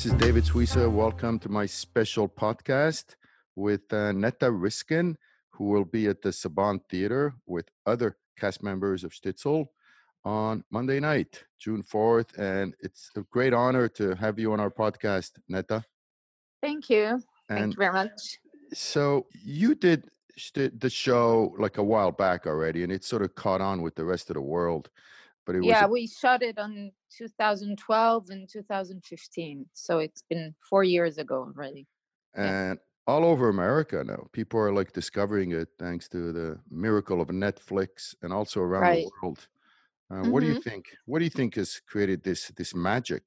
This is David Suissa. Welcome to my special podcast with uh, Neta Riskin, who will be at the Saban Theater with other cast members of Shtisel on Monday night, June 4th. And it's a great honor to have you on our podcast, Neta. Thank you. Thank you very much. so you did the show like a while back already, and it sort of caught on with the rest of the world. But it was Yeah, we shot it on 2012 and 2015. So it's been four years ago already. yeah. and all over America now. People are like discovering it thanks to the miracle of Netflix and also around Right. the world. Uh, What do you Mhm. think? What do you think has created this this magic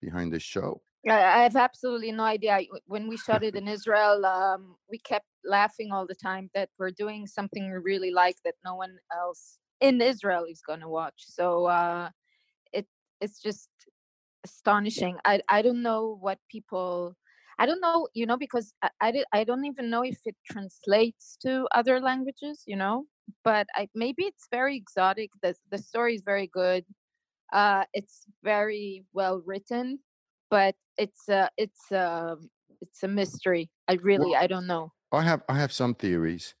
behind this show? I I have absolutely no idea. When we shot it in Israel, um, we kept laughing all the time that we're doing something we really like that no one else in Israel is going to watch. So uh, it it's just astonishing. I I don't know what people. I don't know, you know, because I I, di- I don't even know if it translates to other languages, you know. But I maybe it's very exotic. The the story is very good. Uh, it's very well written, but it's a it's a it's a mystery. I really Well, I don't know. I have I have some theories.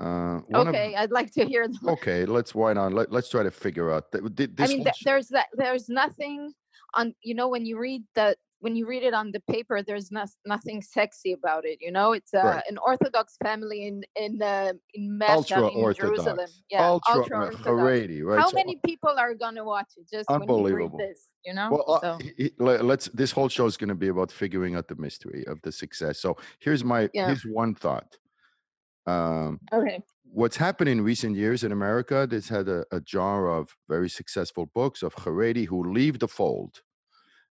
Uh, one of Okay, I'd like to hear them. okay, let's why not? Let, let's try to figure out that. Did I mean, th- there's that there's nothing on you know when you read the when you read it on the paper, there's no, nothing sexy about it. You know, it's uh, Right. an Orthodox family in in uh, in Mecca, ultra in Jerusalem. Yeah, ultra, ultra uh, Orthodox. Haredi, right? How So, many people are gonna watch it just when you read Unbelievable. this? You know, Well, uh, so he- let's. This whole show is going to be about figuring out the mystery of the success. So here's my Yeah. here's one thought. Um, okay. what's happened in recent years in America, there's had a, a genre of very successful books of Haredi who leave the fold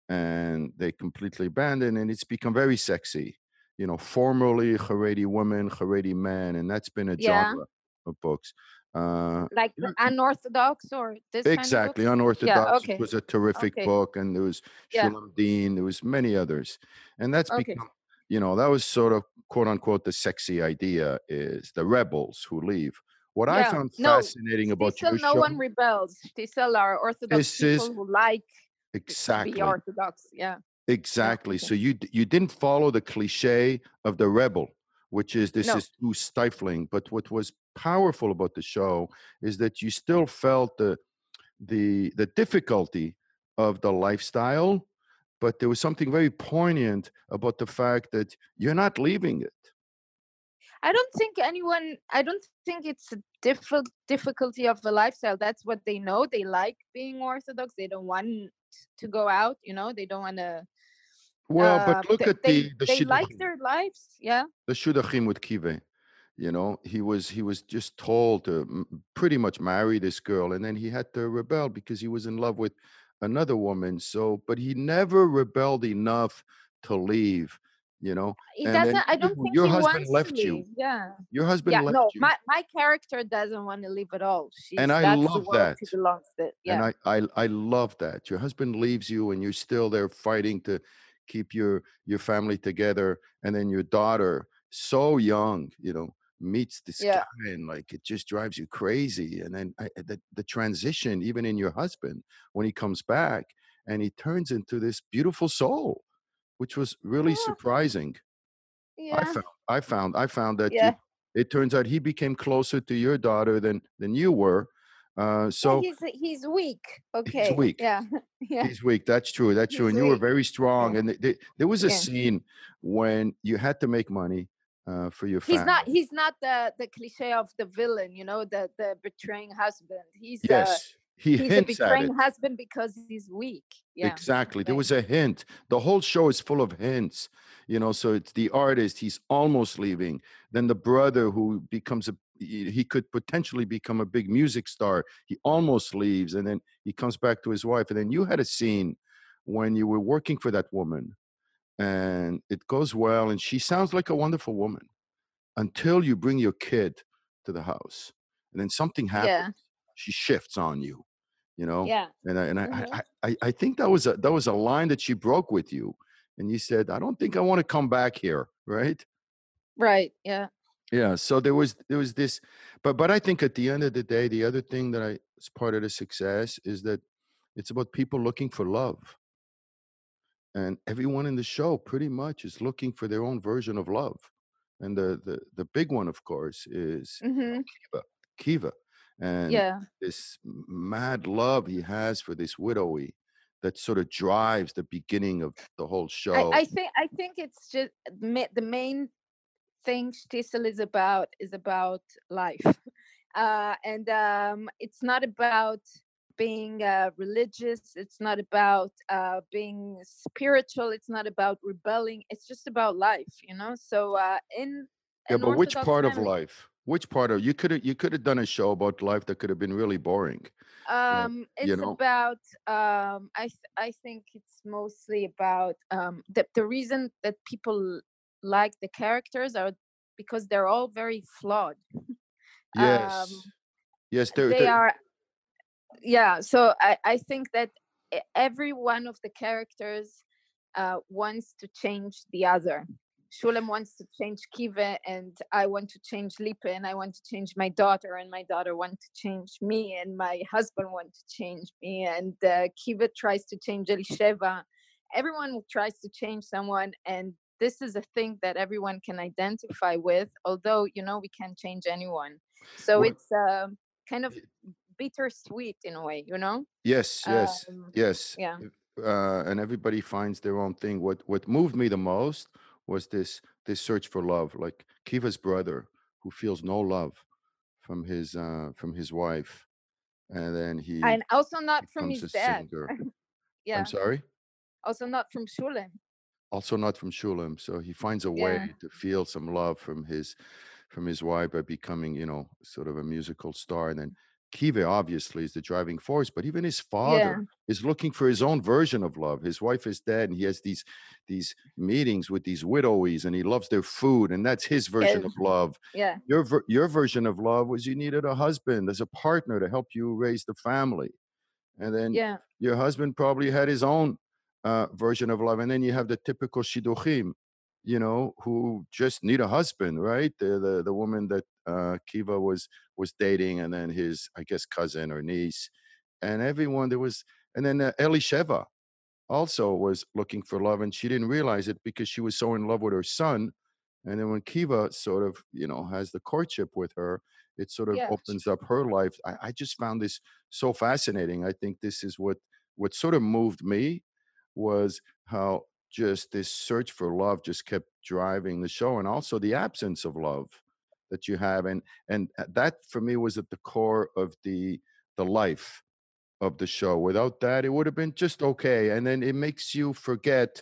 and they completely abandon, and it's become very sexy. You know, formerly Haredi women, Haredi men, and that's been a Yeah. genre of books. Uh, Like unorthodox or this kind of exactly? Unorthodox okay, was a terrific okay. book, and there was Yeah. Shulem Deen, there was many others, and that's Okay. become, you know, that was sort of quote unquote the sexy idea is the rebels who leave. What I found No, fascinating about Still, no show, one rebels. They still are Orthodox this is people who like to exactly, be Orthodox. Yeah. exactly. So you you didn't follow the cliche of the rebel, which is this No. is too stifling. But what was powerful about the show is that you still felt the the the difficulty of the lifestyle, but there was something very poignant about the fact that you're not leaving it. I don't think anyone. I don't think it's a diffi- difficulty of the lifestyle. That's what they know. They like being Orthodox. They don't want to go out. You know, they don't want to. Well, Uh, but look they at they, the the they like their lives. Yeah. the shidduchim with Kive. You know, he was he was just told to pretty much marry this girl, and then he had to rebel because he was in love with another woman. So, but he never rebelled enough to leave. You know, He and doesn't. I don't think your husband left you. Yeah. Your husband Yeah. left No, you. my my character doesn't want to leave at all. She's and I that's love that. she belongs to. Yeah. And I, I I love that. Your husband leaves you and you're still there fighting to keep your your family together. And then your daughter, so young, you know, meets this Yeah. and like it just drives you crazy. And then I, the the transition, even in your husband, when he comes back and he turns into this beautiful soul, which was really Yeah. surprising. I found I found I found that you, it turns out he became closer to your daughter than than you were. Uh, Yeah, so he's he's weak. Okay. weak. Yeah. yeah. He's weak. That's true. That's true. He's And you were very strong. Yeah. And th- th- there was a Yeah. scene when you had to make money uh, for your He's not he's not the the cliche of the villain, you know, the the betraying husband. He's yes, he he's a hints at it. betraying husband because he's weak. Yeah. Exactly. There was a hint. The whole show is full of hints. You know, so it's the artist. He's almost leaving. Then the brother who becomes a he could potentially become a big music star. He almost leaves, and then he comes back to his wife. And then you had a scene when you were working for that woman, and it goes well, and she sounds like a wonderful woman until you bring your kid to the house, and then something happens. Yeah. She shifts on you. You know, Yeah. and I, and I, Mhm. I, I, I think that was a that was a line that she broke with you, and you said, "I don't think I want to come back here." Right? Right. Yeah. Yeah. So there was there was this, but but I think at the end of the day, the other thing that I is part of the success is that it's about people looking for love, and everyone in the show pretty much is looking for their own version of love. And the the the big one, of course, is hmm Kiva. Kiva, and Yeah. this mad love he has for this widowy that sort of drives the beginning of the whole show. I think I think it's just the main thing Shtisel is about is about life, uh, and um, it's not about being uh, religious. It's not about uh, being spiritual. It's not about rebelling. It's just about life, you know. So uh, in Yeah, but which part of life? Which part of you could have you could have done a show about life that could have been really boring. Um, you it's know, about um, I th- I think it's mostly about um, the the reason that people like the characters are because they're all very flawed. Um, yes, yes, there, they there, are yeah so i i think that every one of the characters uh wants to change the other Shulem wants to change Kiva, and I want to change Lipa, and I want to change my daughter, and my daughter wants to change me, and my husband wants to change me, and uh, Kiva tries to change Elisheva. Everyone tries to change someone, and this is a thing that everyone can identify with. Although you know we can't change anyone, so it's uh, kind of bittersweet in a way, you know. Yes, yes, Um, yes. yeah, Uh, and everybody finds their own thing. What what moved me the most was this this search for love, like Kiva's brother, who feels no love from his uh, from his wife, and then he and also not from his dad. singer. I'm sorry. also not from Shulem. also not from Shulem. So he finds a way Yeah, to feel some love from his from his wife by becoming, you know, sort of a musical star. And then Kiva obviously is the driving force, but even his yeah, father is looking for his own version of love. His wife is dead, and he has these these meetings with these widowies, and he loves their food, and that's his version yeah, of love. yeah, Your your version of love was you needed a husband as a partner to help you raise the family and then yeah, your husband probably had his own uh, version of love, and then you have the typical shidduchim, you know, who just need a husband, right? The the, the woman that uh, Kiva was was dating, and then his, I guess, cousin or niece, and everyone there was, and then uh, Elisheva also was looking for love, and she didn't realize it because she was so in love with her son. And then when Kiva sort of, you know, has the courtship with her, it sort of yeah, opens up her life. I, I just found this so fascinating. I think this is what what sort of moved me was how just this search for love just kept driving the show, and also the absence of love that you have, and and uh, that for me was at the core of the the life of the show. Without that, it would have been just okay. And then it makes you forget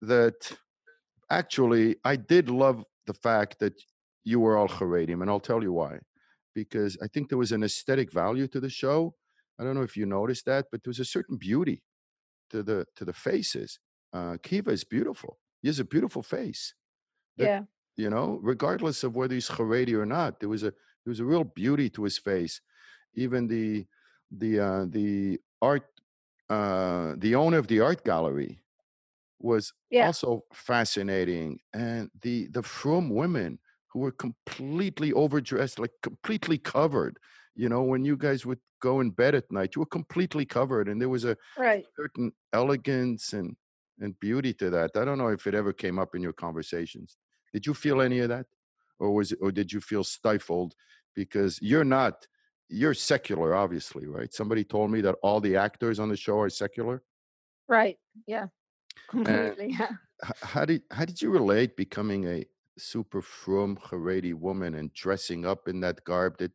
that actually I did love the fact that you were all Haredim, and I'll tell you why. Because I think there was an aesthetic value to the show. I don't know if you noticed that, but there was a certain beauty to the to the faces. Uh, Kiva is beautiful. He has a beautiful face. That yeah, you know, regardless of whether he's Haredi or not, there was a there was a real beauty to his face. Even the the uh, the art uh, the owner of the art gallery was yeah, also fascinating, and the the frum women who were completely overdressed, like completely covered. You know, when you guys would go in bed at night, you were completely covered, and there was a right. certain elegance and and beauty to that. I don't know if it ever came up in your conversations. Did you feel any of that, or was it, or did you feel stifled because you're not you're secular, obviously, right? Somebody told me that all the actors on the show are secular. Right. Yeah. And Completely. Yeah. how did how did you relate becoming a super frum Haredi woman and dressing up in that garb? Did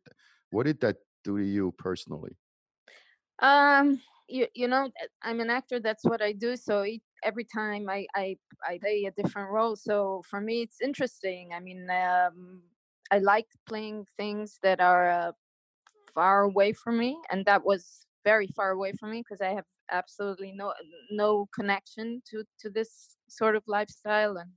what did that do to you personally? Um. You you know uh, I'm an actor. That's what I do. So every time I I I play a different role. So for me it's interesting. I mean, um, I like playing things that are uh, far away from me, and that was very far away from me because I have absolutely no no connection to to this sort of lifestyle, and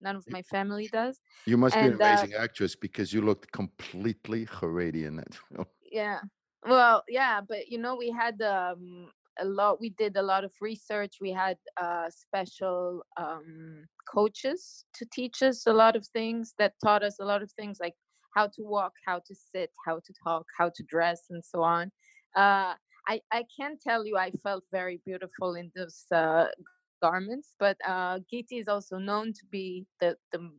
none of my family does. You must be an And uh, amazing actress because you looked completely Haredi in that film. Yeah. Well, yeah, but you know, we had um a lot we did a lot of research. We had uh special um coaches to teach us a lot of things that taught us a lot of things like how to walk, how to sit, how to talk, how to dress and so on. Uh I I can tell you I felt very beautiful in this uh garments but uh Giti is also known to be the the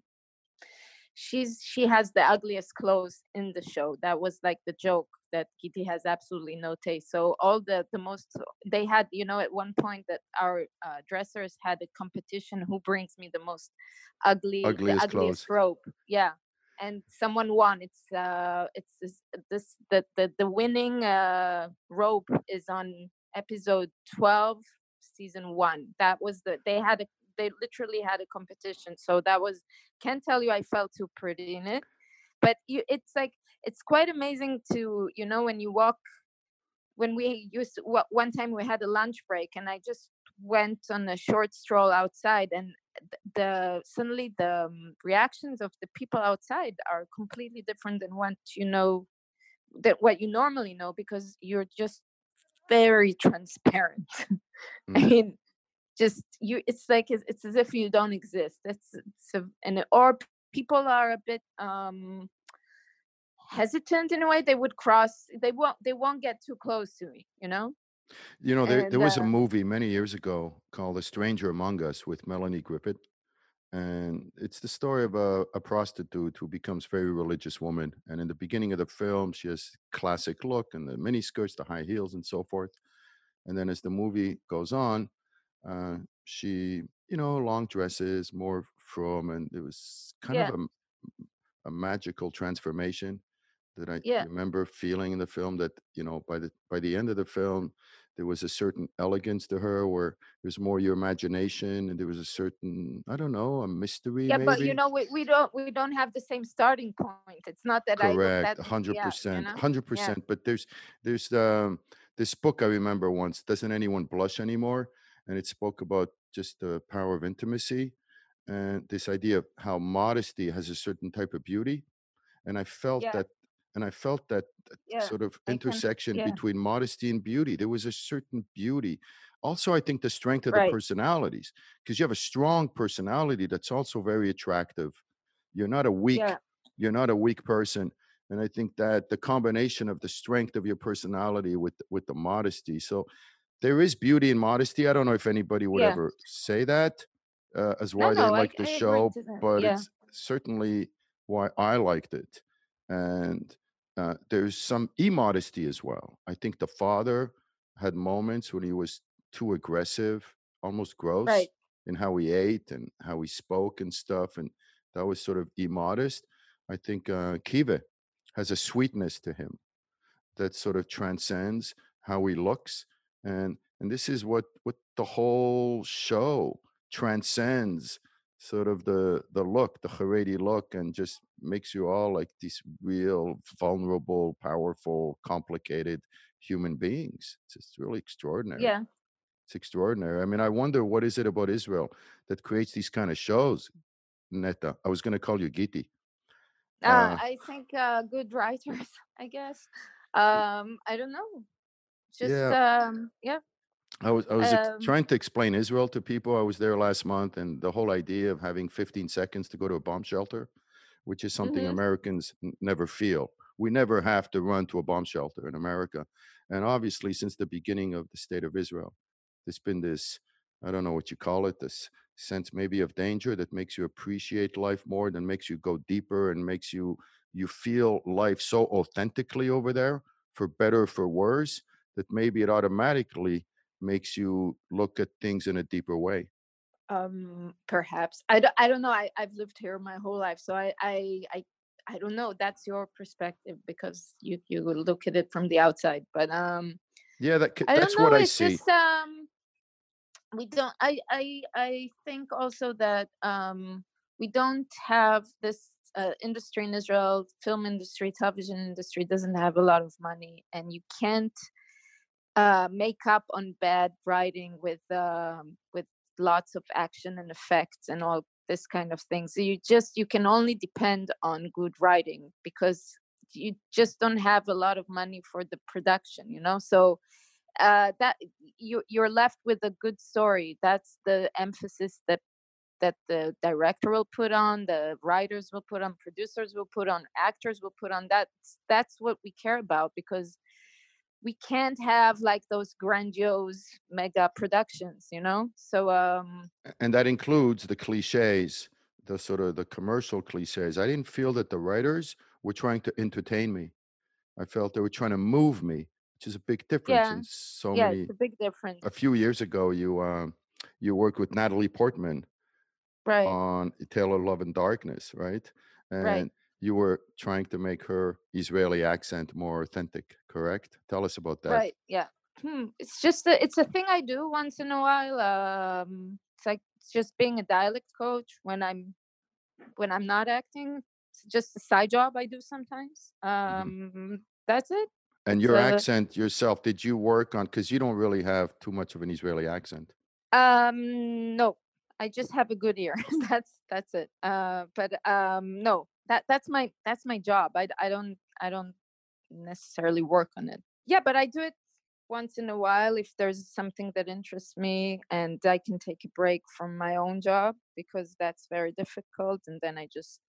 she's she has the ugliest clothes in the show that was like the joke that Giti has absolutely no taste. So all the the most they had you know at one point that our uh, dressers had a competition who brings me the most ugly Ugliest the ugliest robe yeah. And someone won. It's uh it's this, this the, the the winning uh robe is on episode 12 season 1 that was the they had a they literally had a competition so that was can't tell you i felt too pretty in it but you it's like it's quite amazing to you know when you walk when we used to, one time we had a lunch break and i just went on a short stroll outside and the suddenly the um, reactions of the people outside are completely different than what you know that what you normally know because you're just very transparent i Mm. mean just you it's like it's, it's as if you don't exist it's, it's a, and or people are a bit um hesitant in a way they would cross they won't they won't get too close to me you know You know, there, there and was a uh movie many years ago called A Stranger Among Us with Melanie Griffith. And it's the story of a, a prostitute who becomes very religious woman. And in the beginning of the film, she has classic look and the mini skirts, the high heels, and so forth. And then as the movie goes on, uh, she, you know, long dresses, more frum, and it was kind of a, a, magical transformation that I yeah remember feeling in the film. That you know, by the by the end of the film, there was a certain elegance to her, where it was more your imagination, and there was a certain, I don't know, a mystery yeah but you know we, we don't we don't have the same starting point it's not that Correct, that a hundred yeah you percent, know hundred yeah percent. But there's there's um this book I remember once, Doesn't Anyone Blush Anymore? And it spoke about just the power of intimacy and this idea of how modesty has a certain type of beauty. And I felt yeah that and I felt that, that yeah sort of i can intersection yeah between modesty and beauty. There was a certain beauty. Also, I think the strength of the personalities, because you have a strong personality that's also very attractive you're not a yeah weak you're not a weak person and i think that the combination of the strength of your personality with with the modesty so there is beauty in modesty i don't know if anybody would yeah. ever say that uh, as no why they no i like the i show but yeah. it's certainly why i liked it and uh, there's some immodesty as well. I think the father had moments when he was too aggressive almost gross right. in how he ate and how he spoke and stuff and that was sort of immodest. I think uh, Kiva has a sweetness to him that sort of transcends how he looks, and and this is what what the whole show transcends sort of the the look, the Haredi look, and just makes you all like these real vulnerable, powerful, complicated human beings. It's just really extraordinary. yeah It's extraordinary. I mean, I wonder what is it about Israel that creates these kind of shows Neta. I was going to call you Giti. uh Uh, i think uh good writers i guess um i don't know just yeah, um yeah I was I was um trying to explain Israel to people. I was there last month, and the whole idea of having 15 seconds to go to a bomb shelter, which is something mhm, Americans n- never feel. We never have to run to a bomb shelter in America, and obviously, since the beginning of the state of Israel, there's been this I don't know what you call it, this sense maybe of danger that makes you appreciate life more, than makes you go deeper, and makes you you feel life so authentically over there, for better or for worse, that maybe it automatically makes you look at things in a deeper way. um perhaps i don't, I don't know I, i've lived here my whole life so I, I i i don't know that's your perspective because you you look at it from the outside but um Yeah, that c- i don't that's what know I it's see. just um we don't i i i think also that um we don't have this uh, industry in israel film industry television industry doesn't have a lot of money and you can't uh, make up on bed writing with um, with lots of action and effects and all this kind of thing. So you just you can only depend on good writing because you just don't have a lot of money for the production, you know. So uh, that you you're left with a good story. That's the emphasis that that the director will put on, the writers will put on, producers will put on, actors will put on. That's that's what we care about because we can't have like those grandiose mega productions, you know. So um, And that includes the cliches, the sort of the commercial cliches. I didn't feel that the writers were trying to entertain me. I felt they were trying to move me, which is a big difference yeah, in so yeah, many. it's a big difference, A few years ago, you um, you worked with Natalie Portman right? on Tale of Love and Darkness, right? Right. You were trying to make her Israeli accent more authentic, correct? Tell us about that. Right. Yeah. Hmm. It's just a, it's a thing I do once in a while. Um, it's like it's just being a dialect coach when I'm when I'm not acting. It's just a side job I do sometimes. Um, that's it. And your a- accent yourself, did you work on? Because you don't really have too much of an Israeli accent. Um, no, I just have a good ear. that's that's it. Uh, but um, no, that that's my that's my job. I, I don't I don't necessarily work on it. Yeah, but I do it once in a while if there's something that interests me and I can take a break from my own job because that's very difficult. And then I just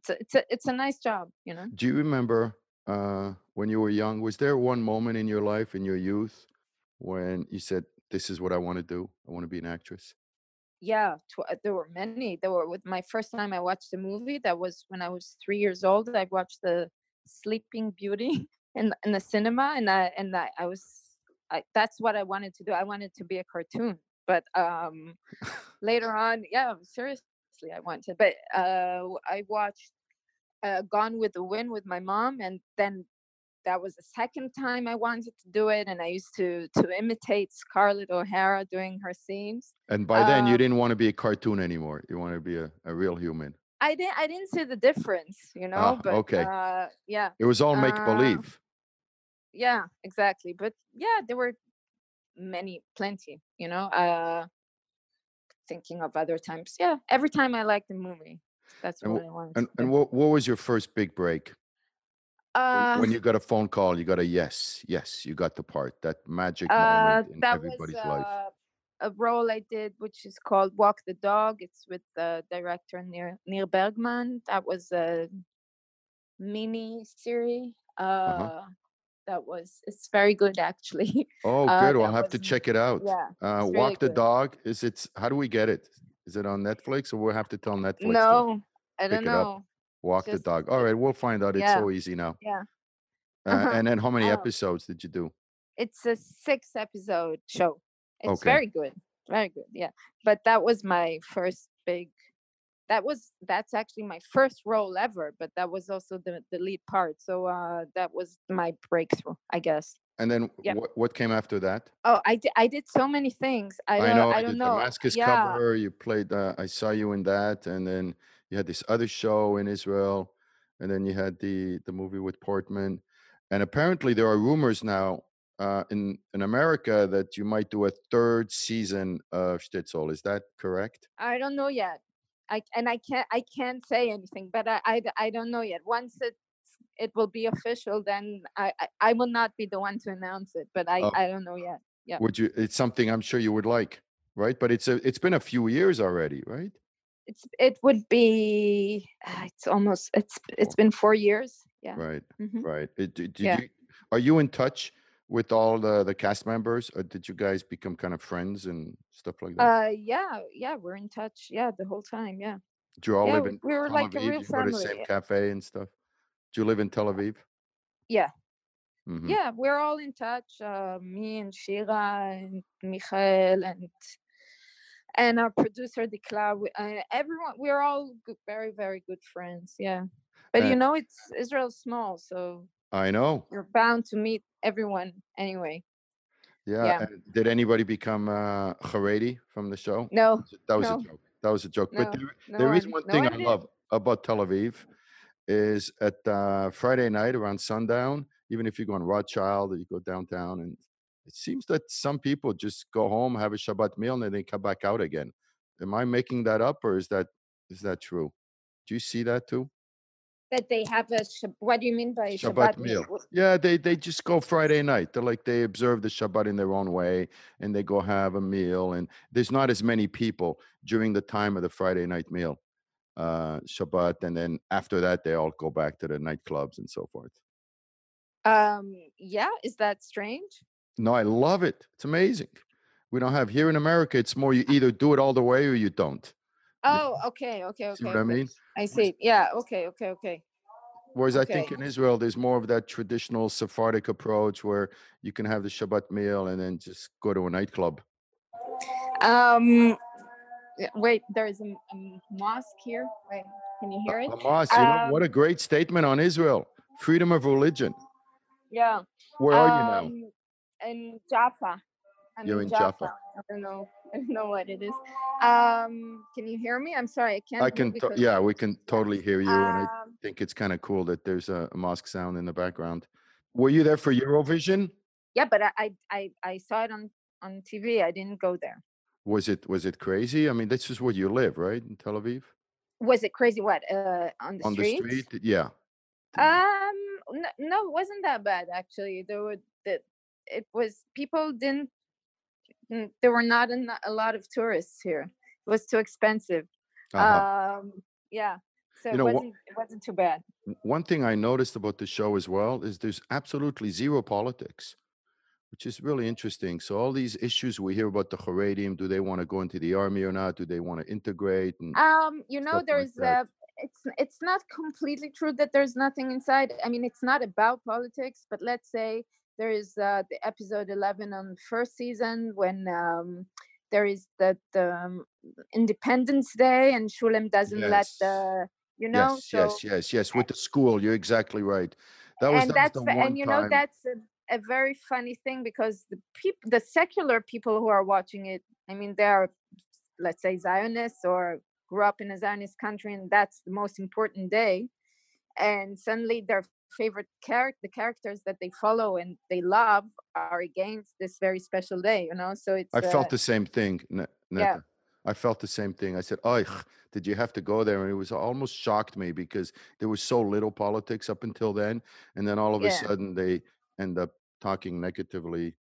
it's a, it's a, it's a nice job, you know. Do you remember uh, when you were young? Was there one moment in your life, in your youth, when you said, "This is what I want to do. I want to be an actress"? Yeah, tw- uh, there were many. There were with my first time I watched a movie. That was when I was three years old. I watched the Sleeping Beauty in in the cinema, and I and I, I was I, that's what I wanted to do. I wanted to be a cartoon, but um, later on, yeah, seriously, I wanted. But uh, I watched uh, Gone with the Wind with my mom, and then that was the second time I wanted to do it, and I used to to imitate Scarlett O'Hara doing her scenes. And by then, you Um, didn't want to be a cartoon anymore. You want to be a, a real human. I didn't I didn't see the difference, you know, Ah, but okay. uh yeah, It was all make Uh, believe. yeah, exactly. But yeah, there were many plenty, you know. Uh thinking of other times. Yeah, every time I liked the movie. That's And what wh- I wanted And and what what was your first big break? When, Uh when you got a phone call, you got a yes, yes, you got the part. That magic uh moment in that was everybody's life. uh a role I did which is called Walk the Dog. It's with the director Neil Neil Bergman. That was a mini series. Uh-huh. Uh that was it's very good actually. Oh, Uh, good. I'll have to check it out. yeah, Uh, Walk really the good. Dog. Is it? How do we get it? Is it on Netflix, or we'll have to tell Netflix? to No, I don't know. Walk the Dog. All right, we'll find out. It's so easy now. Yeah. Uh, Uh-huh. And then, how many Oh. episodes did you do? It's a six episode show. It's Okay. very good. Very good. Yeah. But that was my first big that was that's actually my first role ever, but that was also the, the lead part. So uh that was my breakthrough, I guess. And then, Yep. what, what came after that? Oh, I did I did so many things. I I know. I the don't know. Damascus yeah. cover. You played. Uh, I saw you in that, and then you had this other show in Israel, and then you had the the movie with Portman, and apparently there are rumors now uh, in in America that you might do a third season of Shtisel. Is that correct? I don't know yet. I and I can't I can't say anything, but I I don't know yet. Once it it will be official, then I, I I will not be the one to announce it. But I Oh. I don't know yet. Yeah. Would you? It's something I'm sure you would like, right? But it's a it's been a few years already, right? It's it would be uh, it's almost it's it's been four years. Yeah. Right, mhm. right. It, did, did Yeah. you? Are you in touch with all the the cast members, or did you guys become kind of friends and stuff like that? Uh yeah yeah we're in touch yeah the whole time yeah Do you all yeah live in we were Tel like a real You go to the same cafe and stuff. Do you live in Tel Aviv? Yeah. Mhm. Yeah, we're all in touch. Uh, me and Shira and Michael and and our producer Dikla. we- Uh, everyone, we're all good, very very good friends. Yeah, but you Uh, know, it's Israel's small, so I know. you're bound to meet everyone anyway. Yeah. Yeah. did anybody become uh, Haredi from the show? No, That was a joke. That was a joke. But there, no there is one- thing I did. love about Tel Aviv is at uh, Friday night around sundown, even if you go on Rothschild or you go downtown, and it seems that some people just go home, have a Shabbat meal, and then they come back out again. Am I making that up, or is that is that true? Do you see that too? That they have a. What do you mean by Shabbat, Shabbat, meal. Wh- Yeah, they they just go Friday night. They're like they observe the Shabbat in their own way, and they go have a meal. And there's not as many people during the time of the Friday night meal, uh, Shabbat, and then after that they all go back to the nightclubs and so forth. Um, yeah, is that strange? No, I love it. It's amazing. We don't have here in America. It's more you either do it all the way or you don't. Oh, okay, okay, See okay, what I mean? I see. Yeah, okay, okay, okay. Whereas I think in Israel, there's more of that traditional Sephardic approach where you can have the Shabbat meal and then just go to a nightclub. Um, wait, there's a, a mosque here. Wait, can you hear it? Hamas, you know, what a Um, great statement on Israel. Freedom of religion. Yeah. Where are you now? Um, in Jaffa. I'm You're in Jaffa. I don't know. I don't know what it is. Um, can you hear me? I'm sorry, I can't. I hear can, to- yeah, we can totally hear you. And I Um, think it's kind of cool that there's a, a mosque sound in the background. Were you there for Eurovision? yeah, but I, I, I, saw it on on TV. I didn't go there. Was it was it crazy? I mean, this is where you live, right? In Tel Aviv? Was it crazy? What? Uh, on the On street? the street? Yeah. Um, no, no, it wasn't that bad actually. There were that it was people didn't. mm, There were not a, a lot of tourists here. It was too expensive. Uh-huh. Um, yeah, so You it know, wha- wasn't it wasn't too bad. One thing I noticed about the show as well is there's absolutely zero politics, which is really interesting. So all these issues we hear about the Haredim, do they want to go into the army or not? Do they want to integrate? And Um, you know, like there's that. uh, it's it's not completely true that there's nothing inside. I mean, it's not about politics, but let's say there is uh, the episode 11 on first season when um, there is the, the um, Independence Day and Shulem doesn't let the you know yes, so yes, yes, yes. With the school, you're exactly right. That was, and that that's was the one and you know that's a, a very funny thing because the people the secular people who are watching it i mean they are let's say zionists or grew up in a zionist country and that's the most important day and suddenly their favorite character the characters that they follow and they love are against this very special day you know so it's I uh, felt the same thing, Yeah. I felt the same thing. I said, "Oh, did you have to go there?" And it was almost shocked me because there was so little politics up until then, and then all of a sudden they end up talking negatively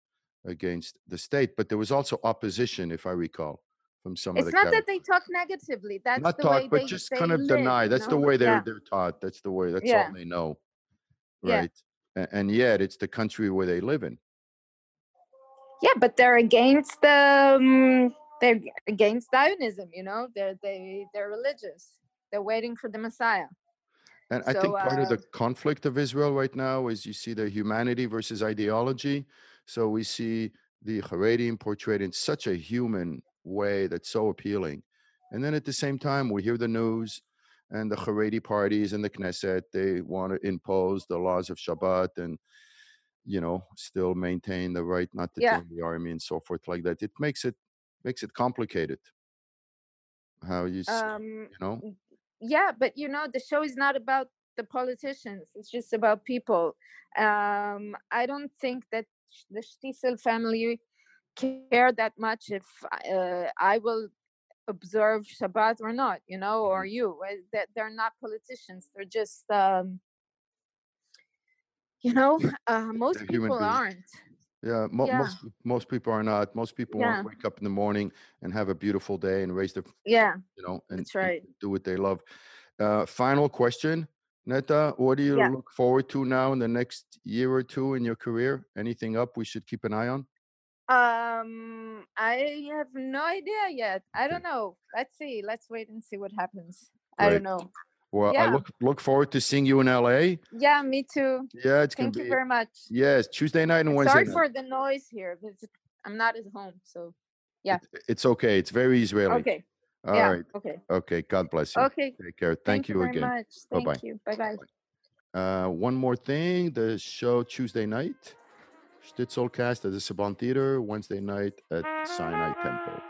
against the state. But there was also opposition, if I recall, from some of the it's not that they talk negatively that's Not the talk, way but they, just they kind of live, deny. That's the way they're yeah. they're taught. That's the way. That's Yeah. all they know, Yeah. right? And yet, it's the country where they live in. yeah but they're against um they're against zionism you know they're they they're religious they're waiting for the messiah And I think So, part of uh, the conflict of Israel right now is you see the humanity versus ideology. So we see the Haredim portrayed in such a human way that's so appealing. And then at the same time, we hear the news and the Haredi parties and the Knesset, they want to impose the laws of Shabbat and, you know, still maintain the right not to Yeah. join the army and so forth like that. It makes it makes it complicated. How you, um you know? yeah but you know the show is not about the politicians it's just about people um i don't think that the Shtisel family care that much if uh, i will observe shabbat or not you know or Mm-hmm. you uh, that they're not politicians they're just um you know uh, most they're people aren't Yeah, mo- Yeah. most most people are not. Most people want to wake up in the morning and have a beautiful day and raise their, yeah you know, and, That's and do what they love. Uh, final question, Neta, what do you Yeah. look forward to now in the next year or two in your career? Anything up we should keep an eye on? Um, I have no idea yet. I don't know. Let's see. Let's wait and see what happens. I don't know. Well, I look look forward to seeing you in LA. Yeah, me too. Yeah, it's Thank you be very much. yes Tuesday night and Wednesday Sorry night. for the noise here. because I'm not at home, so yeah. It- it's okay. It's very Israeli. Okay. All yeah. right. Okay. Okay. God bless you. Okay. Take care. Thank, you, very again. much. Thank Bye-bye. you. Bye bye. Uh, one more thing, the show Tuesday night, Shtisel cast at the Saban Theater, Wednesday night at Sinai Temple.